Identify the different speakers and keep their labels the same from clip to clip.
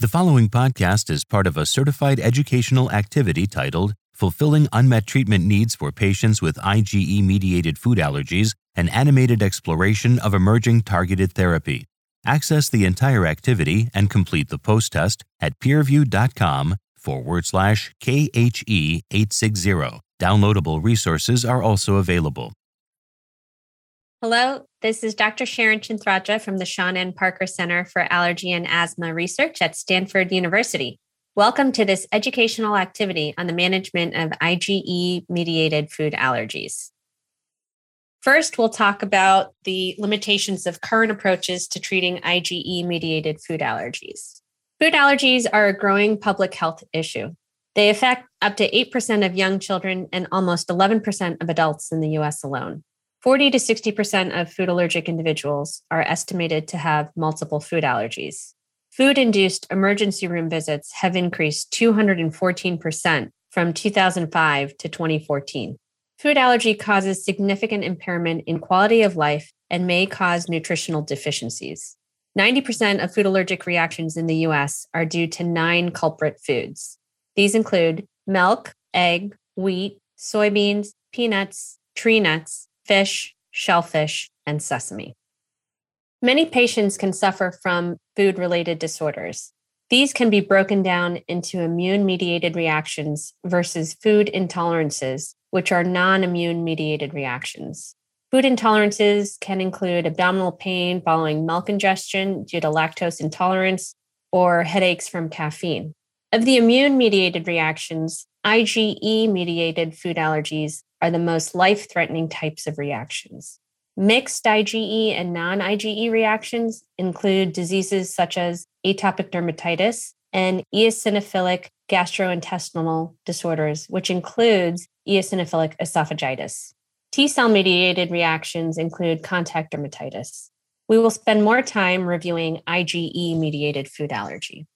Speaker 1: The following podcast is part of a certified educational activity titled Fulfilling Unmet Treatment Needs for Patients with IgE Mediated Food Allergies An Animated Exploration of Emerging Targeted Therapy. Access the entire activity and complete the post test at peerview.com forward slash KHE 860. Downloadable resources are also available.
Speaker 2: Hello, this is Dr. Sharon Chinthrajah from the Sean N. Parker Center for Allergy and Asthma Research at Stanford University. Welcome to this educational activity on the management of IgE mediated food allergies. First, we'll talk about the limitations of current approaches to treating IgE mediated food allergies. Food allergies are a growing public health issue. They affect up to 8% of young children and almost 11% of adults in the US alone. 40 to 60% of food allergic individuals are estimated to have multiple food allergies. Food induced emergency room visits have increased 214% from 2005 to 2014. Food allergy causes significant impairment in quality of life and may cause nutritional deficiencies. 90% of food allergic reactions in the US are due to nine culprit foods. These include milk, egg, wheat, soybeans, peanuts, tree nuts, fish, shellfish, and sesame. Many patients can suffer from food related disorders. These can be broken down into immune mediated reactions versus food intolerances, which are non immune mediated reactions. Food intolerances can include abdominal pain following milk ingestion due to lactose intolerance or headaches from caffeine. Of the immune mediated reactions, IgE mediated food allergies are the most life threatening types of reactions. Mixed IgE and non IgE reactions include diseases such as atopic dermatitis and eosinophilic gastrointestinal disorders, which includes eosinophilic esophagitis. T cell mediated reactions include contact dermatitis. We will spend more time reviewing IgE mediated food allergy.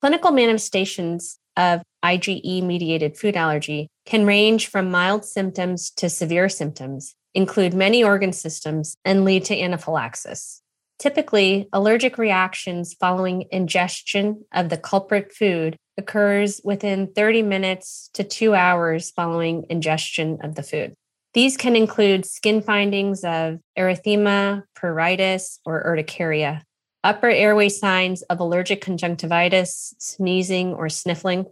Speaker 2: Clinical manifestations of IgE mediated food allergy can range from mild symptoms to severe symptoms, include many organ systems, and lead to anaphylaxis. Typically, allergic reactions following ingestion of the culprit food occurs within 30 minutes to 2 hours following ingestion of the food. These can include skin findings of erythema, pruritus, or urticaria, upper airway signs of allergic conjunctivitis, sneezing, or sniffling,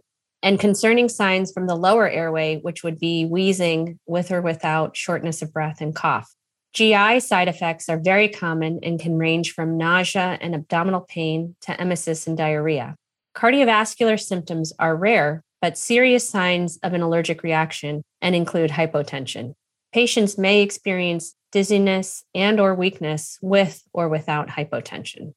Speaker 2: and concerning signs from the lower airway, which would be wheezing with or without shortness of breath and cough. GI side effects are very common and can range from nausea and abdominal pain to emesis and diarrhea. Cardiovascular symptoms are rare, but serious signs of an allergic reaction and include hypotension. Patients may experience dizziness and or weakness with or without hypotension.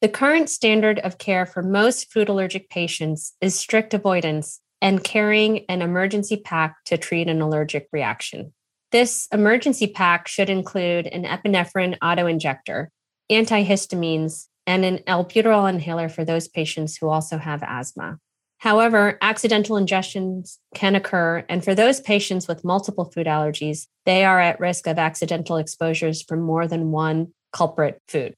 Speaker 2: The current standard of care for most food allergic patients is strict avoidance and carrying an emergency pack to treat an allergic reaction. This emergency pack should include an epinephrine autoinjector, antihistamines, and an albuterol inhaler for those patients who also have asthma. However, accidental ingestions can occur, and for those patients with multiple food allergies, they are at risk of accidental exposures from more than one culprit food.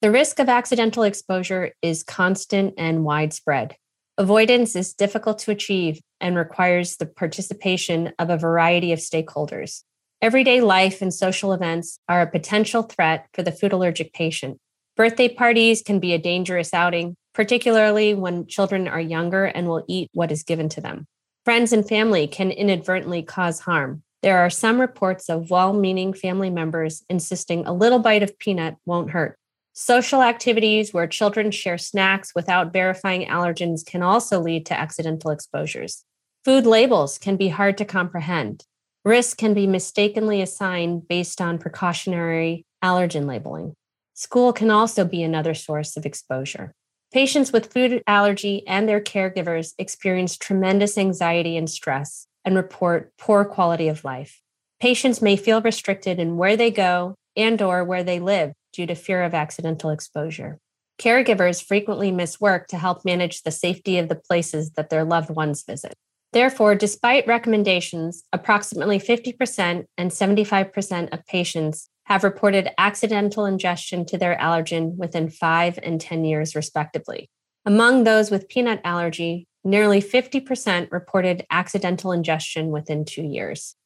Speaker 2: The risk of accidental exposure is constant and widespread. Avoidance is difficult to achieve and requires the participation of a variety of stakeholders. Everyday life and social events are a potential threat for the food allergic patient. Birthday parties can be a dangerous outing, particularly when children are younger and will eat what is given to them. Friends and family can inadvertently cause harm. There are some reports of well meaning family members insisting a little bite of peanut won't hurt. Social activities where children share snacks without verifying allergens can also lead to accidental exposures. Food labels can be hard to comprehend. Risk can be mistakenly assigned based on precautionary allergen labeling. School can also be another source of exposure. Patients with food allergy and their caregivers experience tremendous anxiety and stress and report poor quality of life. Patients may feel restricted in where they go and or where they live due to fear of accidental exposure. Caregivers frequently miss work to help manage the safety of the places that their loved ones visit. Therefore, despite recommendations, approximately 50% and 75% of patients have reported accidental ingestion to their allergen within 5 and 10 years, respectively. Among those with peanut allergy, nearly 50% reported accidental ingestion within two years.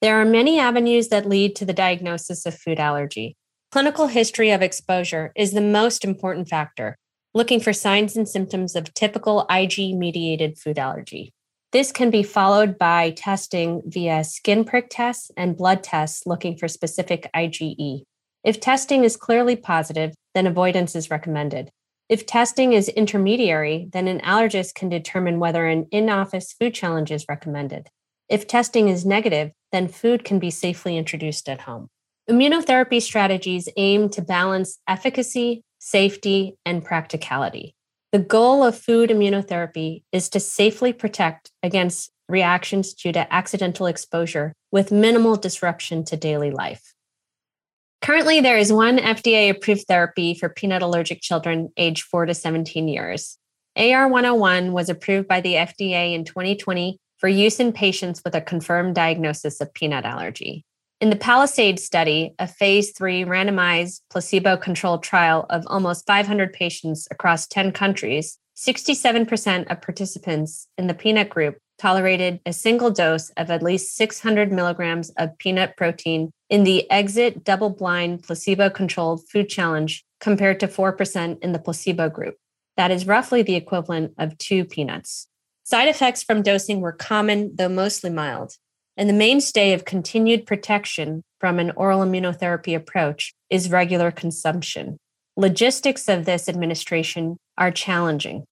Speaker 2: There are many avenues that lead to the diagnosis of food allergy. Clinical history of exposure is the most important factor, looking for signs and symptoms of typical Ig mediated food allergy. This can be followed by testing via skin prick tests and blood tests looking for specific IgE. If testing is clearly positive, then avoidance is recommended. If testing is intermediary, then an allergist can determine whether an in office food challenge is recommended. If testing is negative, then food can be safely introduced at home. Immunotherapy strategies aim to balance efficacy, safety, and practicality. The goal of food immunotherapy is to safely protect against reactions due to accidental exposure with minimal disruption to daily life. Currently, there is one FDA approved therapy for peanut allergic children aged 4 to 17 years. AR101 was approved by the FDA in 2020 for use in patients with a confirmed diagnosis of peanut allergy. In the Palisade study, a phase three randomized placebo controlled trial of almost 500 patients across 10 countries, 67% of participants in the peanut group tolerated a single dose of at least 600 milligrams of peanut protein in the exit double blind placebo controlled food challenge compared to 4% in the placebo group. That is roughly the equivalent of two peanuts. Side effects from dosing were common, though mostly mild. And the mainstay of continued protection from an oral immunotherapy approach is regular consumption. Logistics of this administration are challenging.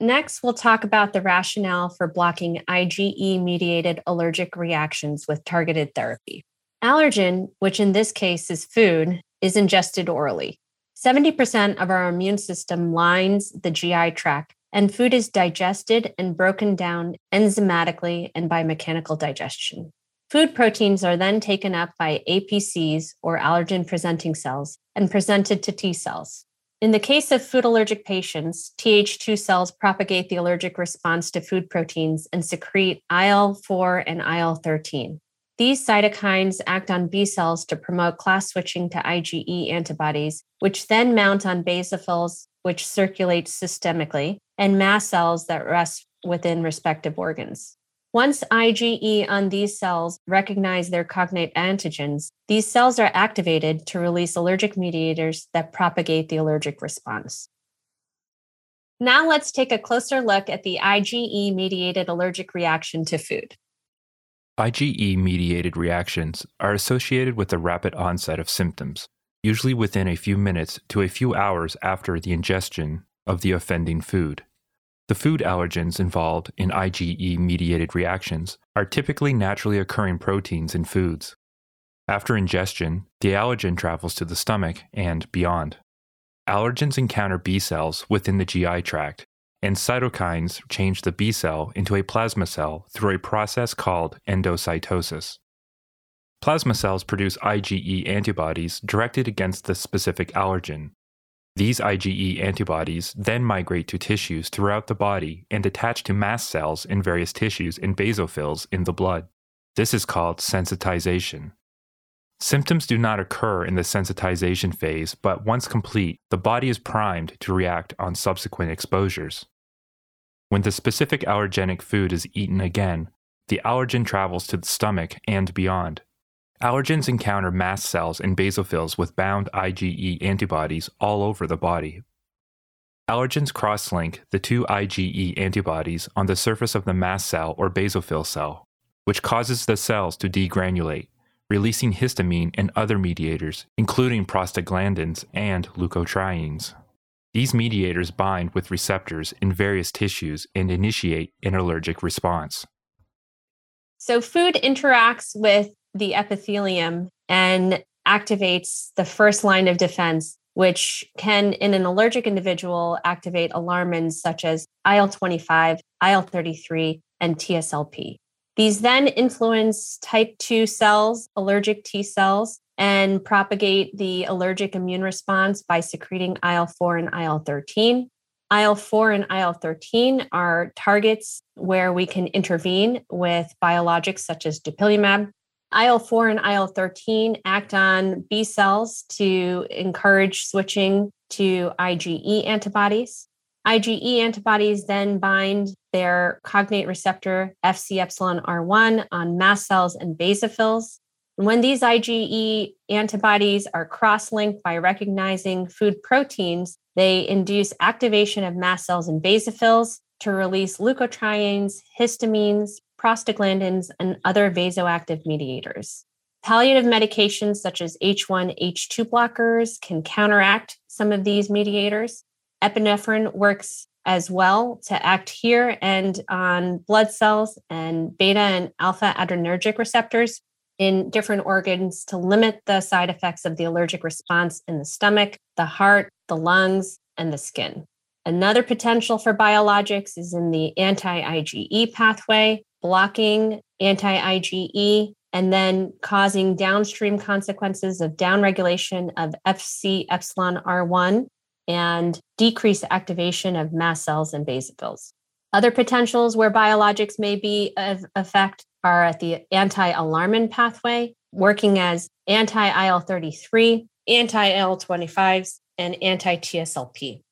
Speaker 2: Next, we'll talk about the rationale for blocking IgE mediated allergic reactions with targeted therapy. Allergen, which in this case is food, is ingested orally. 70% of our immune system lines the GI tract and food is digested and broken down enzymatically and by mechanical digestion. Food proteins are then taken up by APCs or allergen presenting cells and presented to T cells. In the case of food allergic patients, Th2 cells propagate the allergic response to food proteins and secrete IL 4 and IL 13. These cytokines act on B cells to promote class switching to IgE antibodies, which then mount on basophils, which circulate systemically, and mast cells that rest within respective organs. Once IgE on these cells recognize their cognate antigens, these cells are activated to release allergic mediators that propagate the allergic response. Now let's take a closer look at the IgE mediated allergic reaction to food.
Speaker 3: IgE mediated reactions are associated with the rapid onset of symptoms, usually within a few minutes to a few hours after the ingestion of the offending food. The food allergens involved in IgE mediated reactions are typically naturally occurring proteins in foods. After ingestion, the allergen travels to the stomach and beyond. Allergens encounter B cells within the GI tract, and cytokines change the B cell into a plasma cell through a process called endocytosis. Plasma cells produce IgE antibodies directed against the specific allergen, these IgE antibodies then migrate to tissues throughout the body and attach to mast cells in various tissues and basophils in the blood. This is called sensitization. Symptoms do not occur in the sensitization phase, but once complete, the body is primed to react on subsequent exposures. When the specific allergenic food is eaten again, the allergen travels to the stomach and beyond. Allergens encounter mast cells and basophils with bound IgE antibodies all over the body. Allergens cross link the two IgE antibodies on the surface of the mast cell or basophil cell, which causes the cells to degranulate, releasing histamine and other mediators, including prostaglandins and leukotrienes. These mediators bind with receptors in various tissues and initiate an allergic response.
Speaker 2: So, food interacts with the epithelium and activates the first line of defense, which can, in an allergic individual, activate alarmins such as IL 25, IL 33, and TSLP. These then influence type 2 cells, allergic T cells, and propagate the allergic immune response by secreting IL 4 and IL 13. IL 4 and IL 13 are targets where we can intervene with biologics such as dupilumab, IL 4 and IL 13 act on B cells to encourage switching to IgE antibodies. IgE antibodies then bind their cognate receptor Fc epsilon R1 on mast cells and basophils. And when these IgE antibodies are cross linked by recognizing food proteins, they induce activation of mast cells and basophils to release leukotrienes, histamines, prostaglandins, and other vasoactive mediators. Palliative medications such as H1, H2 blockers can counteract some of these mediators. Epinephrine works as well to act here and on blood cells and beta and alpha adrenergic receptors in different organs to limit the side effects of the allergic response in the stomach, the heart, the lungs, and the skin. Another potential for biologics is in the anti IgE pathway, blocking anti IgE and then causing downstream consequences of downregulation of Fc epsilon R1 and decreased activation of mast cells and basophils. Other potentials where biologics may be of effect are at the anti alarmin pathway, working as anti IL 33, anti IL 25s, and anti TSLP.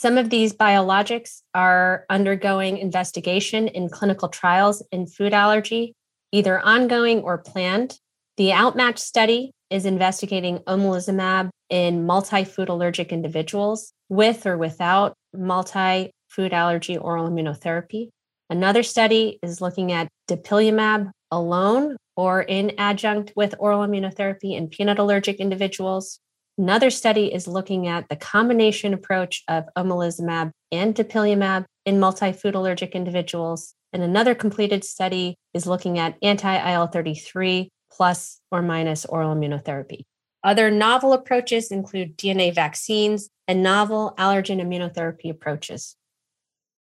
Speaker 2: Some of these biologics are undergoing investigation in clinical trials in food allergy, either ongoing or planned. The Outmatch study is investigating omalizumab in multi food allergic individuals with or without multi food allergy oral immunotherapy. Another study is looking at dupilumab alone or in adjunct with oral immunotherapy in peanut allergic individuals. Another study is looking at the combination approach of omalizumab and dupilumab in multi-food allergic individuals. And another completed study is looking at anti-IL-33 plus or minus oral immunotherapy. Other novel approaches include DNA vaccines and novel allergen immunotherapy approaches.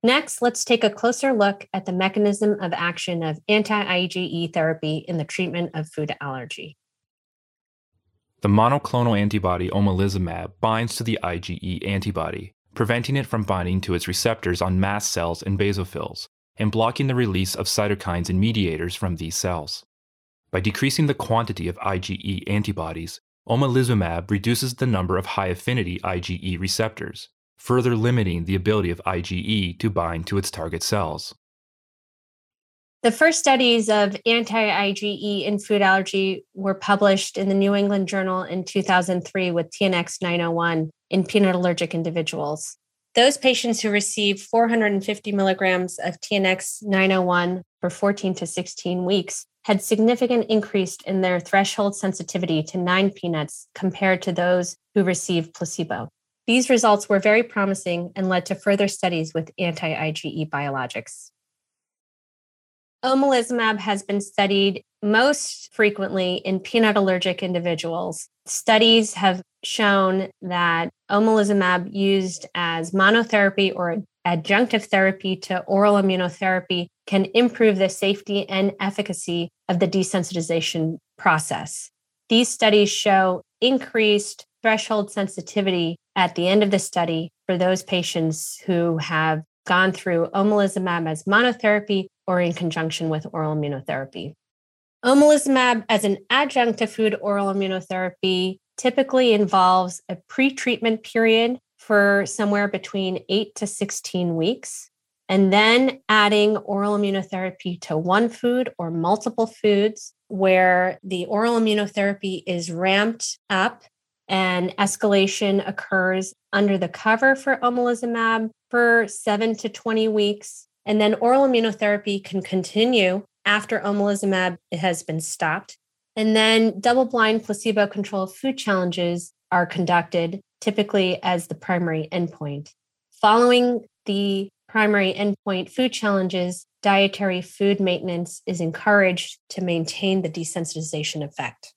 Speaker 2: Next, let's take a closer look at the mechanism of action of anti IgE therapy in the treatment of food allergy.
Speaker 3: The monoclonal antibody omalizumab binds to the IgE antibody, preventing it from binding to its receptors on mast cells and basophils, and blocking the release of cytokines and mediators from these cells. By decreasing the quantity of IgE antibodies, omalizumab reduces the number of high affinity IgE receptors, further limiting the ability of IgE to bind to its target cells.
Speaker 2: The first studies of anti IgE in food allergy were published in the New England Journal in 2003 with TNX 901 in peanut allergic individuals. Those patients who received 450 milligrams of TNX 901 for 14 to 16 weeks had significant increase in their threshold sensitivity to nine peanuts compared to those who received placebo. These results were very promising and led to further studies with anti IgE biologics. Omalizumab has been studied most frequently in peanut allergic individuals. Studies have shown that omalizumab used as monotherapy or adjunctive therapy to oral immunotherapy can improve the safety and efficacy of the desensitization process. These studies show increased threshold sensitivity at the end of the study for those patients who have gone through omalizumab as monotherapy or in conjunction with oral immunotherapy. Omalizumab as an adjunct to food oral immunotherapy typically involves a pre-treatment period for somewhere between 8 to 16 weeks and then adding oral immunotherapy to one food or multiple foods where the oral immunotherapy is ramped up and escalation occurs under the cover for omalizumab for 7 to 20 weeks and then oral immunotherapy can continue after omalizumab has been stopped. And then double blind placebo controlled food challenges are conducted typically as the primary endpoint. Following the primary endpoint food challenges, dietary food maintenance is encouraged to maintain the desensitization effect.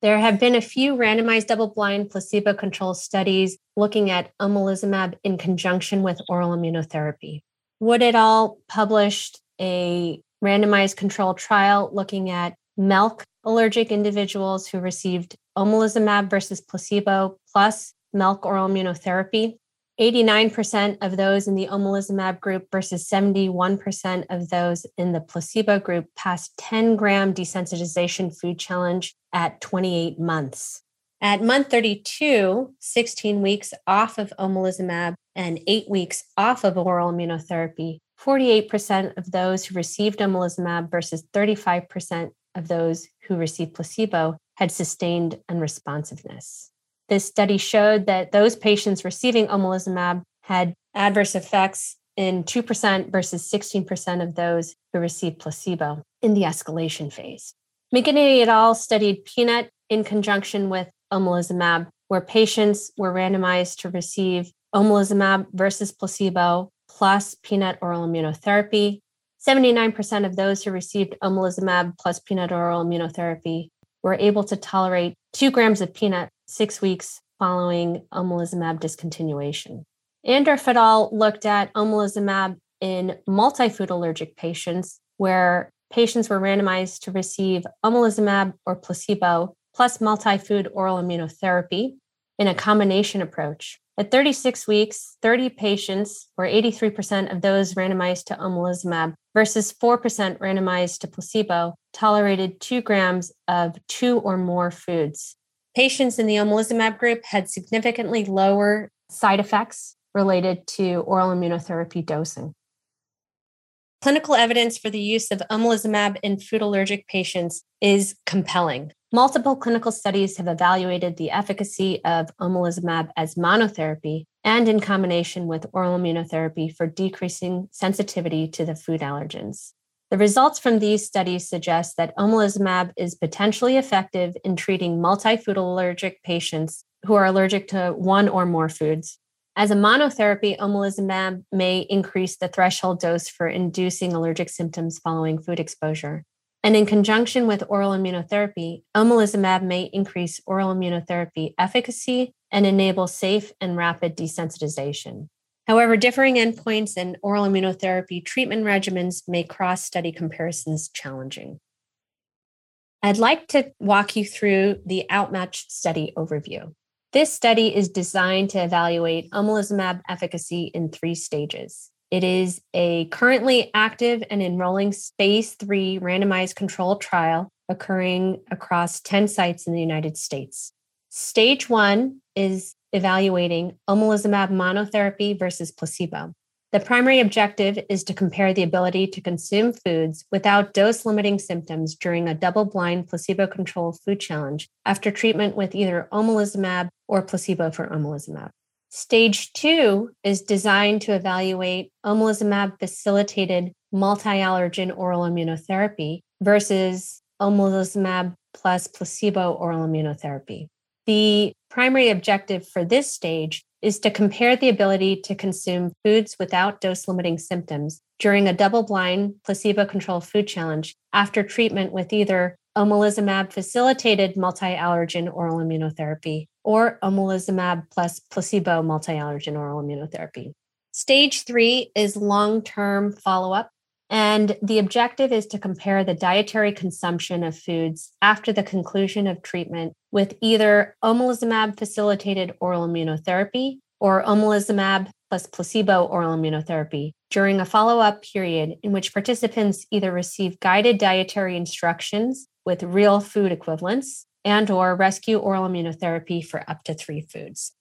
Speaker 2: There have been a few randomized double blind placebo controlled studies looking at omalizumab in conjunction with oral immunotherapy. Wood et al. published a randomized controlled trial looking at milk allergic individuals who received omalizumab versus placebo plus milk oral immunotherapy. 89% of those in the omalizumab group versus 71% of those in the placebo group passed 10 gram desensitization food challenge at 28 months. At month 32, 16 weeks off of omalizumab and eight weeks off of oral immunotherapy, 48% of those who received omalizumab versus 35% of those who received placebo had sustained unresponsiveness. This study showed that those patients receiving omalizumab had adverse effects in 2% versus 16% of those who received placebo in the escalation phase. MacGinnitie et al. studied peanut in conjunction with omalizumab, where patients were randomized to receive omalizumab versus placebo plus peanut oral immunotherapy. 79% of those who received omalizumab plus peanut oral immunotherapy were able to tolerate two grams of peanut six weeks following omalizumab discontinuation. Andorf et al. looked at omalizumab in multi-food allergic patients where patients were randomized to receive omalizumab or placebo plus multi-food oral immunotherapy in a combination approach. At 36 weeks, 30 patients, or 83% of those randomized to omalizumab versus 4% randomized to placebo, tolerated two grams of two or more foods. Patients in the omalizumab group had significantly lower side effects related to oral immunotherapy dosing. Clinical evidence for the use of omalizumab in food allergic patients is compelling. Multiple clinical studies have evaluated the efficacy of omalizumab as monotherapy and in combination with oral immunotherapy for decreasing sensitivity to the food allergens. The results from these studies suggest that omalizumab is potentially effective in treating multi-food allergic patients who are allergic to one or more foods. As a monotherapy, omalizumab may increase the threshold dose for inducing allergic symptoms following food exposure. And in conjunction with oral immunotherapy, omalizumab may increase oral immunotherapy efficacy and enable safe and rapid desensitization. However, differing endpoints and oral immunotherapy treatment regimens make cross study comparisons challenging. I'd like to walk you through the Outmatch study overview. This study is designed to evaluate omalizumab efficacy in three stages. It is a currently active and enrolling phase three randomized controlled trial occurring across 10 sites in the United States. Stage one is evaluating omalizumab monotherapy versus placebo. The primary objective is to compare the ability to consume foods without dose limiting symptoms during a double blind placebo controlled food challenge after treatment with either omalizumab or placebo for omalizumab. Stage two is designed to evaluate omalizumab facilitated multi allergen oral immunotherapy versus omalizumab plus placebo oral immunotherapy. The primary objective for this stage is to compare the ability to consume foods without dose limiting symptoms during a double blind placebo controlled food challenge after treatment with either omalizumab facilitated multi allergen oral immunotherapy or omalizumab plus placebo multi allergen oral immunotherapy. Stage three is long term follow up and the objective is to compare the dietary consumption of foods after the conclusion of treatment with either omalizumab facilitated oral immunotherapy or omalizumab plus placebo oral immunotherapy during a follow up period in which participants either receive guided dietary instructions with real food equivalents and or rescue oral immunotherapy for up to 3 foods.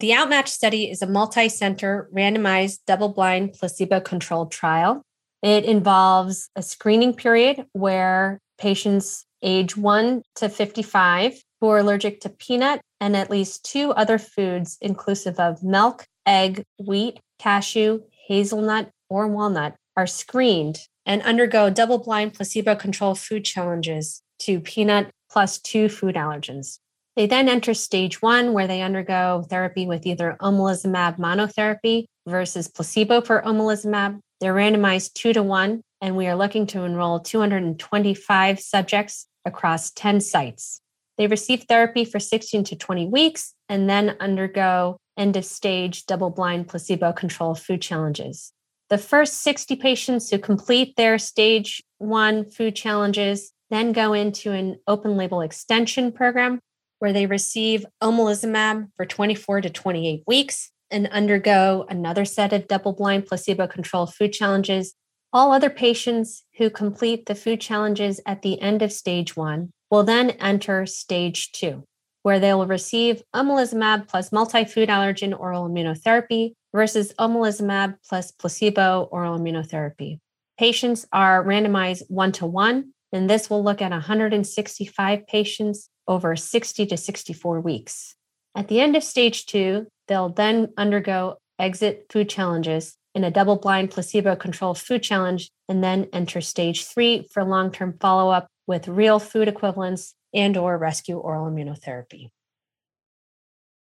Speaker 2: The Outmatch study is a multi center, randomized, double blind, placebo controlled trial. It involves a screening period where patients age 1 to 55 who are allergic to peanut and at least two other foods, inclusive of milk, egg, wheat, cashew, hazelnut, or walnut, are screened and undergo double blind placebo controlled food challenges to peanut plus two food allergens. They then enter stage one, where they undergo therapy with either omalizumab monotherapy versus placebo for omalizumab. They're randomized two to one, and we are looking to enroll 225 subjects across 10 sites. They receive therapy for 16 to 20 weeks and then undergo end of stage double blind placebo controlled food challenges. The first 60 patients who complete their stage one food challenges then go into an open label extension program where they receive omalizumab for 24 to 28 weeks and undergo another set of double blind placebo controlled food challenges. All other patients who complete the food challenges at the end of stage one will then enter stage two, where they will receive omalizumab plus multi food allergen oral immunotherapy versus omalizumab plus placebo oral immunotherapy. Patients are randomized one to one, and this will look at 165 patients over 60 to 64 weeks. At the end of stage two, they'll then undergo exit food challenges in a double blind placebo controlled food challenge and then enter stage three for long term follow up with real food equivalents and or rescue oral immunotherapy.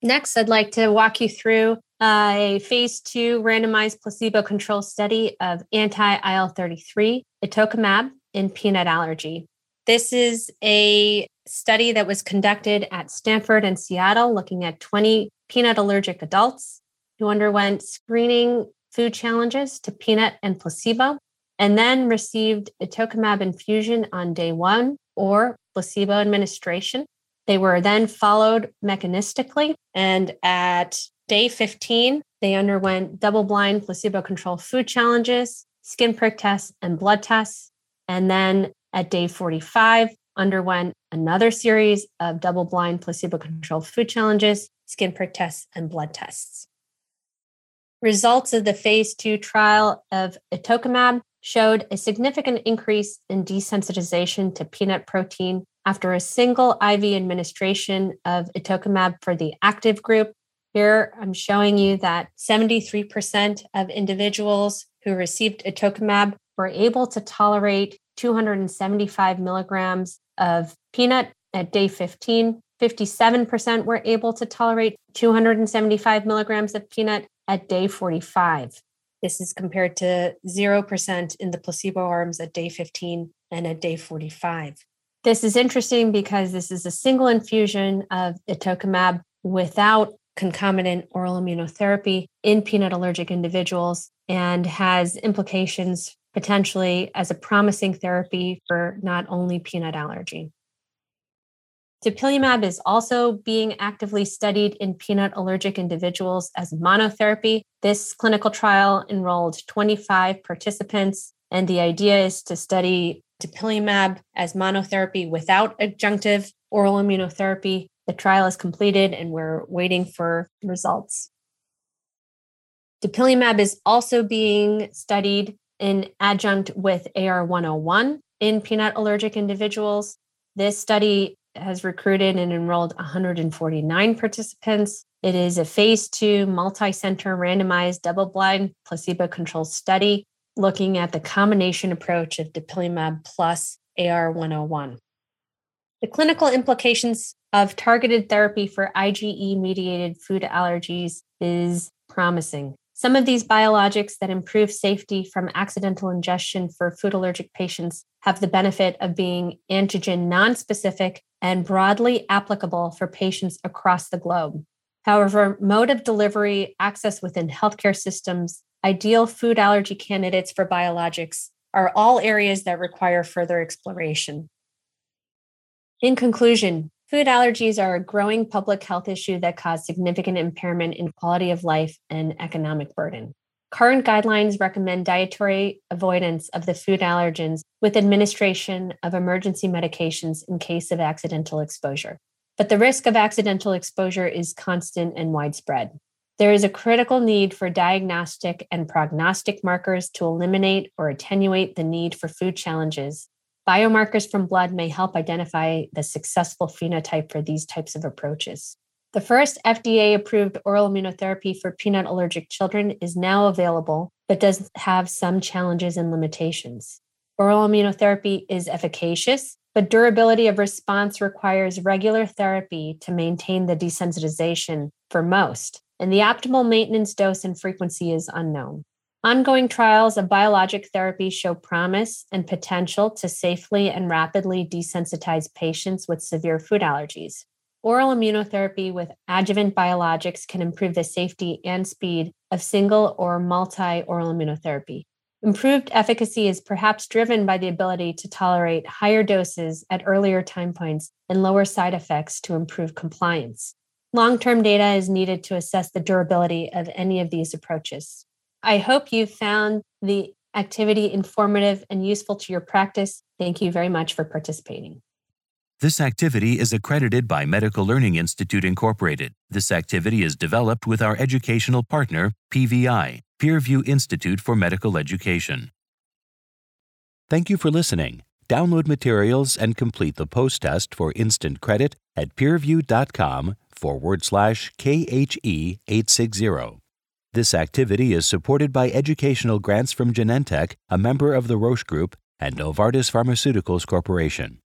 Speaker 2: Next, I'd like to walk you through uh, a phase two randomized placebo controlled study of anti IL 33, itolizumab, in peanut allergy. This is a study that was conducted at Stanford and Seattle looking at 20 peanut allergic adults who underwent screening food challenges to peanut and placebo and then received itolizumab infusion on day one or placebo administration. They were then followed mechanistically, and at day 15, they underwent double blind placebo controlled food challenges, skin prick tests, and blood tests. And then at day 45, underwent another series of double blind placebo controlled food challenges, skin prick tests, and blood tests. Results of the phase two trial of itolizumab showed a significant increase in desensitization to peanut protein after a single IV administration of itolizumab for the active group. Here I'm showing you that 73% of individuals who received itolizumab were able to tolerate 275 milligrams of peanut at day 15. 57% were able to tolerate 275 milligrams of peanut at day 45. This is compared to 0% in the placebo arms at day 15 and at day 45. This is interesting because this is a single infusion of itolizumab without concomitant oral immunotherapy in peanut allergic individuals and has implications potentially as a promising therapy for not only peanut allergy. Dupilumab is also being actively studied in peanut allergic individuals as monotherapy. This clinical trial enrolled 25 participants, and the idea is to study dupilumab as monotherapy without adjunctive oral immunotherapy. The trial is completed, and we're waiting for results. Dupilumab is also being studied in adjunct with AR101 in peanut allergic individuals. This study has recruited and enrolled 149 participants. It is a phase two multi center randomized double blind placebo controlled study looking at the combination approach of dupilumab plus AR101. The clinical implications of targeted therapy for IgE mediated food allergies is promising. Some of these biologics that improve safety from accidental ingestion for food allergic patients have the benefit of being antigen nonspecific and broadly applicable for patients across the globe. However, mode of delivery, access within healthcare systems, ideal food allergy candidates for biologics are all areas that require further exploration. In conclusion, Food allergies are a growing public health issue that cause significant impairment in quality of life and economic burden. Current guidelines recommend dietary avoidance of the food allergens with administration of emergency medications in case of accidental exposure. But the risk of accidental exposure is constant and widespread. There is a critical need for diagnostic and prognostic markers to eliminate or attenuate the need for food challenges Biomarkers from blood may help identify the successful phenotype for these types of approaches. The first FDA approved oral immunotherapy for peanut allergic children is now available, but does have some challenges and limitations. Oral immunotherapy is efficacious, but durability of response requires regular therapy to maintain the desensitization for most, and the optimal maintenance dose and frequency is unknown. Ongoing trials of biologic therapy show promise and potential to safely and rapidly desensitize patients with severe food allergies. Oral immunotherapy with adjuvant biologics can improve the safety and speed of single or multi oral immunotherapy. Improved efficacy is perhaps driven by the ability to tolerate higher doses at earlier time points and lower side effects to improve compliance. long term data is needed to assess the durability of any of these approaches. I hope you found the activity informative and useful to your practice. Thank you very much for participating.
Speaker 1: This activity is accredited by Medical Learning Institute Incorporated. This activity is developed with our educational partner, PVI, Peerview Institute for Medical Education. Thank you for listening. Download materials and complete the post test for instant credit at peerview.com forward slash KHE 860. This activity is supported by educational grants from Genentech, a member of the Roche Group, and Novartis Pharmaceuticals Corporation.